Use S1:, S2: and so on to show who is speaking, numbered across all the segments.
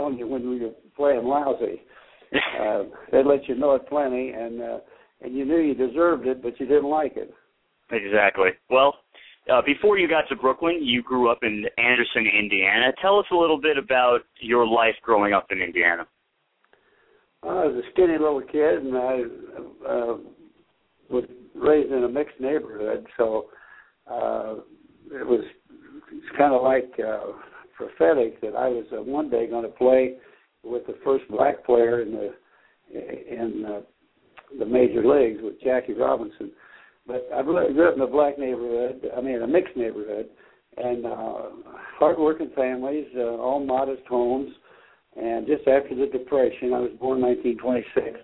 S1: telling you when we were playing lousy. uh, they'd let you know it plenty, and uh, and you knew you deserved it, but you didn't like it.
S2: Exactly. Well, uh, before you got to Brooklyn, you grew up in Anderson, Indiana. Tell us a little bit about your life growing up in Indiana.
S1: I was a skinny little kid, and I uh, was raised in a mixed neighborhood, so uh, it was it's kind of like uh, prophetic that I was uh, one day going to play with the first black player in the in uh, the major leagues with Jackie Robinson. But I grew up in a black neighborhood. I mean, a mixed neighborhood, and uh, hardworking families, uh, all modest homes. And just after the Depression, I was born 1926.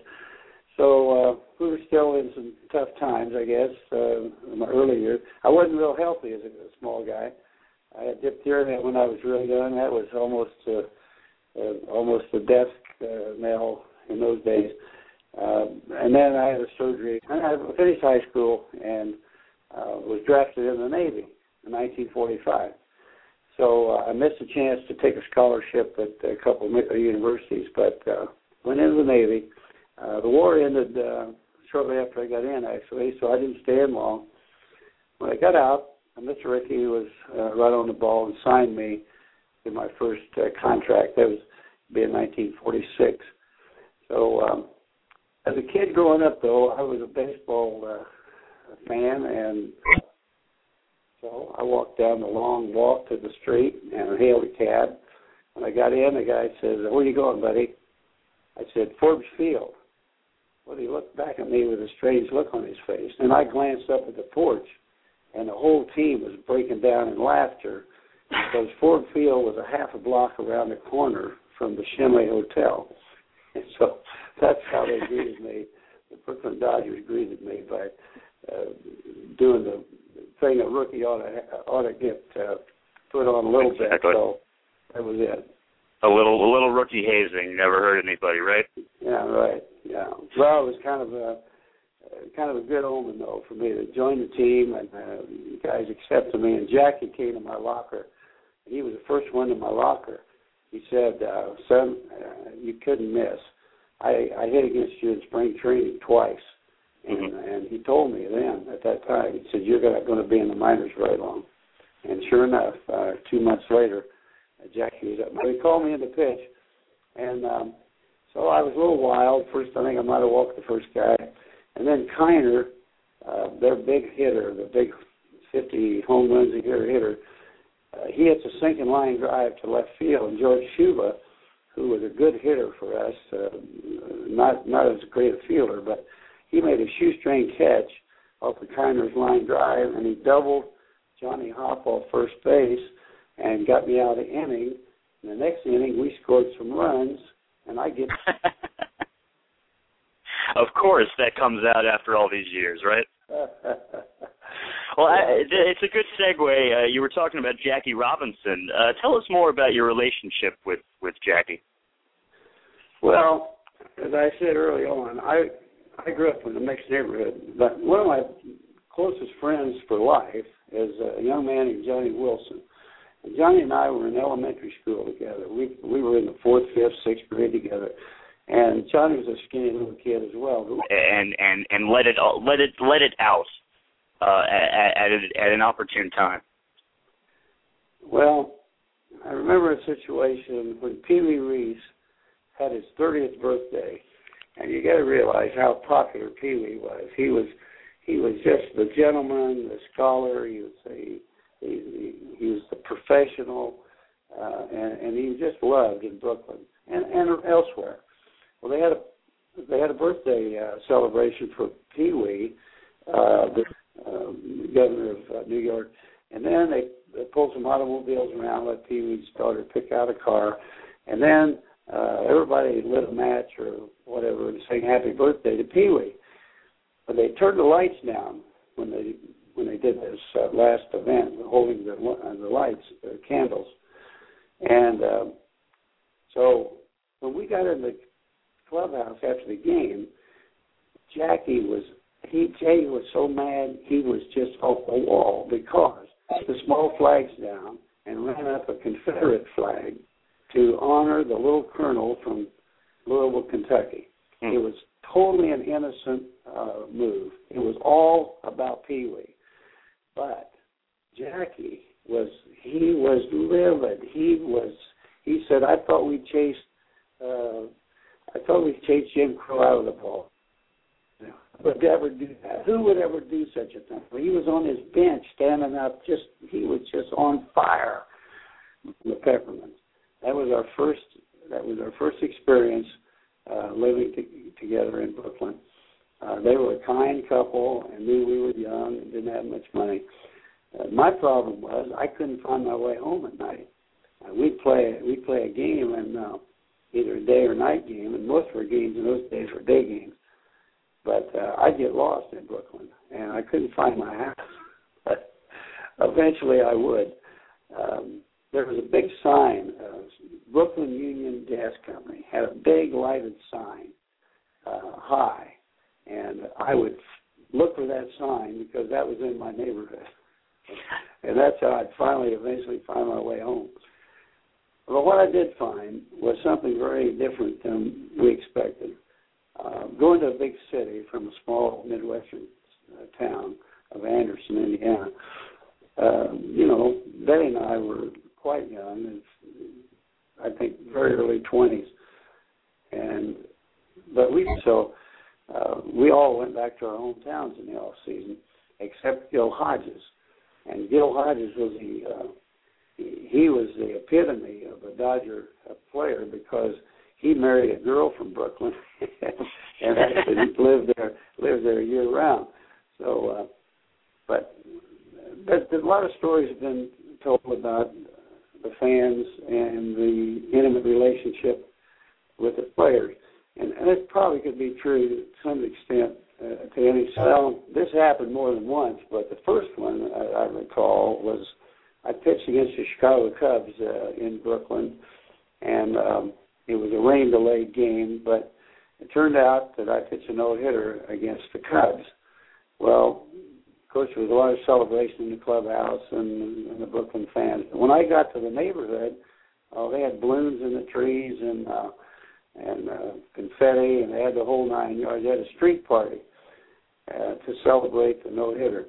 S1: So uh, we were still in some tough times, I guess, uh, in my early years. I wasn't real healthy as a, a small guy. I had diphtheria when I was really young. That was almost uh, uh, almost a death uh, knell in those days. Uh, and then I had a surgery. And I finished high school and uh, was drafted in the Navy in 1945. So uh, I missed a chance to take a scholarship at a couple of universities, but uh, went into the Navy. Uh, the war ended uh, shortly after I got in, actually, so I didn't stay in long. When I got out, Mr. Rickey was uh, right on the ball and signed me in my first uh, contract. That was be in 1946. So um, as a kid growing up, though, I was a baseball uh, fan, and so I walked down the long walk to the street and hailed a cab. When I got in, the guy says, "Where you going, buddy?" I said, "Forbes Field." Well, he looked back at me with a strange look on his face, and I glanced up at the porch, and the whole team was breaking down in laughter because Forbes Field was a half a block around the corner from the Schenley Hotel. And so that's how they greeted me. The Brooklyn Dodgers greeted me by uh, doing the thing a rookie ought to ought to get uh, put on a little
S2: exactly.
S1: bit. So that was it.
S2: A little a little rookie hazing never hurt anybody, right?
S1: Yeah, right. Yeah. Well, it was kind of a kind of a good omen though for me to join the team and uh, you guys accepted me and Jackie came to my locker. He was the first one in my locker. He said, uh, "Son, uh, you couldn't miss. I, I hit against you in spring training twice." And,
S2: mm-hmm.
S1: and he told me then at that time, he said, "You're going to be in the minors right long." And sure enough, uh, two months later, uh, Jackie was up. But he called me in the pitch, and um, so I was a little wild. First, I think I might have walked the first guy, and then Kiner, uh, their big hitter, the big 50 home runs a year hitter, uh, he hits a sinking line drive to left field, and George Shuba, who was a good hitter for us, uh, not not as great a fielder, but he made a shoestring catch off the Kiner's line drive, and he doubled Johnny Hopp off first base and got me out of the inning. In the next inning, we scored some runs, and I get.
S2: of course, that comes out after all these years, right? well, I, it's a good segue. Uh, you were talking about Jackie Robinson. Uh, tell us more about your relationship with with Jackie.
S1: Well, as I said early on, I I grew up in a mixed neighborhood, but one of my closest friends for life is a young man named Johnny Wilson. And Johnny and I were in elementary school together. We we were in the fourth, fifth, sixth grade together. And Johnny was a skinny little kid as well.
S2: And and and let it let it let it out uh, at at, at an opportune time.
S1: Well, I remember a situation when Pee Wee Reese had his 30th birthday, and you got to realize how popular Pee Wee was. He was he was just the gentleman, the scholar. He was a he, he, he was the professional, uh, and, and he was just loved in Brooklyn and, and elsewhere. Well, they had a they had a birthday uh, celebration for Pee Wee, uh, the um, governor of uh, New York, and then they, they pulled some automobiles around, let Pee Wee's daughter pick out a car, and then uh, everybody lit a match or whatever and sang happy birthday to Pee Wee. But they turned the lights down when they when they did this uh, last event, holding the uh, the lights, the candles, and uh, so when we got in the clubhouse after the game, Jackie was he Jay was so mad he was just off the wall because the small flags down and ran up a Confederate flag to honor the little colonel from Louisville, Kentucky.
S2: Hmm.
S1: It was totally an innocent uh, move. It was all about Pee Wee. But Jackie was he was livid. He was he said, I thought we chased uh I thought we chased Jim Crow out of the ball. Would ever do that? Who would ever do such a thing? Well, he was on his bench, standing up. Just he was just on fire. The Peppermints. That was our first. That was our first experience uh, living to, together in Brooklyn. Uh, they were a kind couple and knew we were young and didn't have much money. Uh, my problem was I couldn't find my way home at night. Uh, we'd play we'd play a game and uh, either a day or night game, and most of our games in those days were day games. But uh, I'd get lost in Brooklyn, and I couldn't find my house. But eventually, I would. Um, there was a big sign. Uh, Brooklyn Union Gas Company had a big lighted sign uh, high, and I would look for that sign because that was in my neighborhood, and that's how I'd finally eventually find my way home. But what I did find was something very different than we expected. Uh, going to a big city from a small midwestern uh, town of Anderson, Indiana, uh, you know, Betty and I were quite young, I think very early twenties, and but we so uh, we all went back to our hometowns in the off season, except Gil Hodges, and Gil Hodges was the uh, he, was the epitome of a Dodger player because he married a girl from Brooklyn and actually lived there lived there year round. So, uh, but but a lot of stories have been told about the fans and the intimate relationship with the players, and, and it probably could be true to some extent. Uh, to any so this happened more than once, but the first one I, I recall was I pitched against the Chicago Cubs uh, in Brooklyn, and um, it was a rain delayed game, but it turned out that I pitched a no hitter against the Cubs. Well, of course, there was a lot of celebration in the clubhouse and, and the Brooklyn fans. When I got to the neighborhood, uh, they had balloons in the trees and uh, and uh, confetti, and they had the whole nine yards. They had a street party uh, to celebrate the no hitter.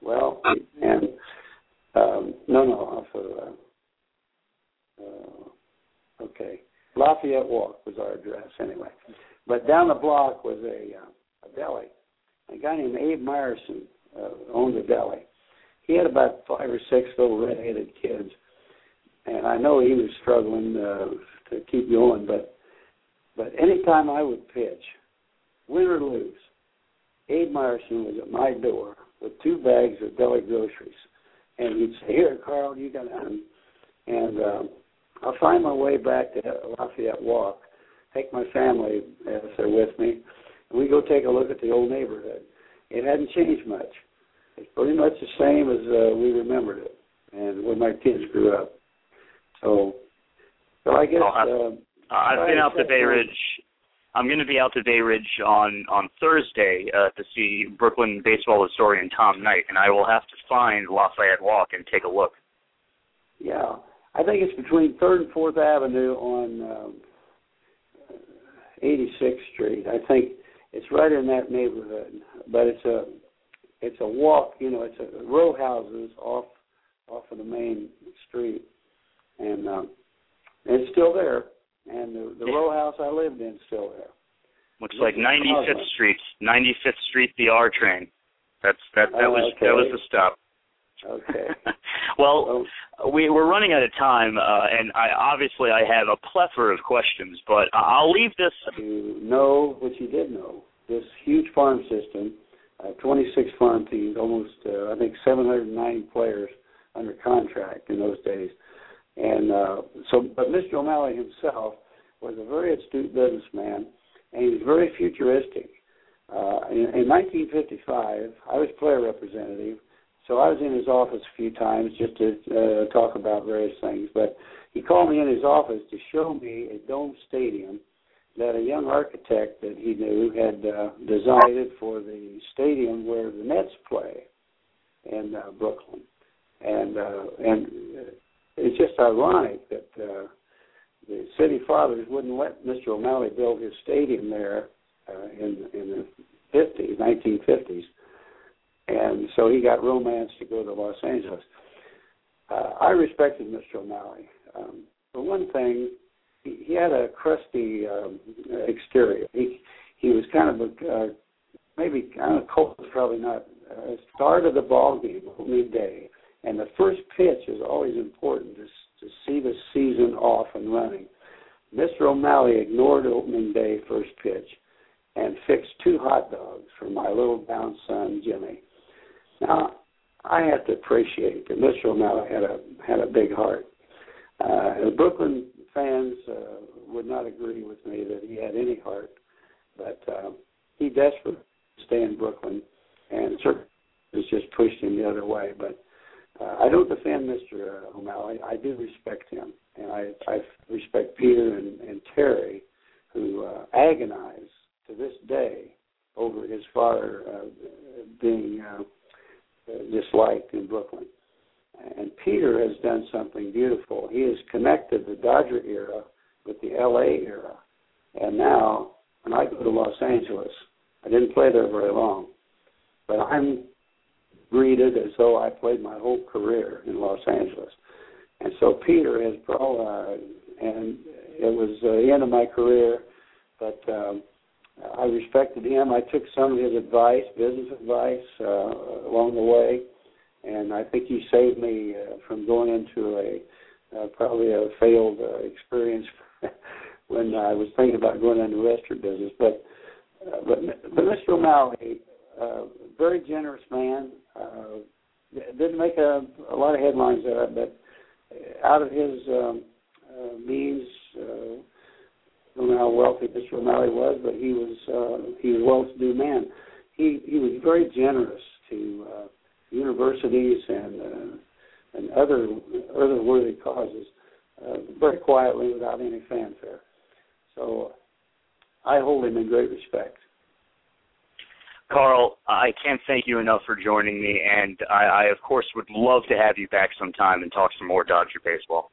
S1: Well, and um, no, no, off of uh, uh, okay. Lafayette Walk was our address anyway. But down the block was a, uh, a deli. A guy named Abe Meyerson uh, owned the deli. He had about five or six little red-headed kids, and I know he was struggling uh, to keep going. But but anytime I would pitch, win or lose, Abe Meyerson was at my door with two bags of deli groceries, and he'd say, "Here, Carl, you got them." And um, I'll find my way back to Lafayette Walk, take my family if they're with me, and we go take a look at the old neighborhood. It hadn't changed much. It's pretty much the same as uh, we remembered it, and when my kids grew up. So, so I guess.
S2: Uh, I've been out to Bay Ridge. I'm going to be out to Bay Ridge on on Thursday uh, to see Brooklyn baseball historian Tom Knight, and I will have to find Lafayette Walk and take a look.
S1: Yeah, I think it's between Third and Fourth Avenue on um, 86th Street. I think it's right in that neighborhood, but it's a it's a walk. You know, it's a row houses off off of the main street, and um, it's still there. And the, the row house I lived in is still there.
S2: Looks like 95th Street, 95th Street, the R train. That's that. That was
S1: okay.
S2: that was the stop.
S1: Okay.
S2: well, we we're running out of time, uh, and I obviously I have a plethora of questions, but I'll leave this.
S1: You know what you did know. This huge farm system, uh, 26 farm teams, almost uh, I think 790 players under contract in those days, and uh, so. But Mr. O'Malley himself was a very astute businessman, and he was very futuristic. Uh, in, in 1955, I was player representative so I was in his office a few times just to uh, talk about various things. But he called me in his office to show me a dome stadium that a young architect that he knew had uh, designed it for the stadium where the Nets play in uh, Brooklyn. And uh, and it's just ironic that uh, the city fathers wouldn't let Mr. O'Malley build his stadium there uh, in in the 50s, 1950s, and so he got romance to go to Los Angeles. Uh, I respected Mr. O'Malley. Um, for one thing, he, he had a crusty um, exterior. He he was kind of a uh, maybe kind of cold probably not uh, start of the ball game opening day, and the first pitch is always important to to see the season off and running. Mr. O'Malley ignored opening day first pitch and fixed two hot dogs for my little bound son Jimmy. Now I have to appreciate that Mr. O'Malley had a had a big heart. Uh, the Brooklyn fans uh, would not agree with me that he had any heart, but uh, he desperately stay in Brooklyn, and certainly just pushed him the other way. But uh, I don't defend Mr. O'Malley. I do respect him, and I, I respect Peter and, and Terry, who uh, agonize to this day over his father uh, being uh, disliked in Brooklyn. And Peter has done something beautiful. He has connected the Dodger era with the LA era. And now, when I go to Los Angeles, I didn't play there very long, but I'm though I played my whole career in Los Angeles. And so Peter has pro, uh, and it was uh, the end of my career, but um, I respected him. I took some of his advice, business advice, uh, along the way, and I think he saved me uh, from going into a uh, probably a failed uh, experience when I was thinking about going into the restaurant business. But uh, but but Mr. O'Malley, uh, very generous man. Uh, didn't make a, a lot of headlines there, but out of his um, uh, means, uh, I don't know how wealthy Mr. O'Malley was, but he was uh, he was a well-to-do man. He he was very generous to uh, universities and uh, and other other worthy causes, uh, very quietly without any fanfare. So I hold him in great respect.
S2: Carl, I can't thank you enough for joining me, and I, I of course would love to have you back sometime and talk some more Dodger baseball.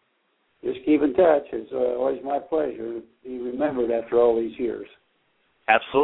S1: Just keep in touch. It's uh, always my pleasure to be remembered after all these years.
S2: Absolutely.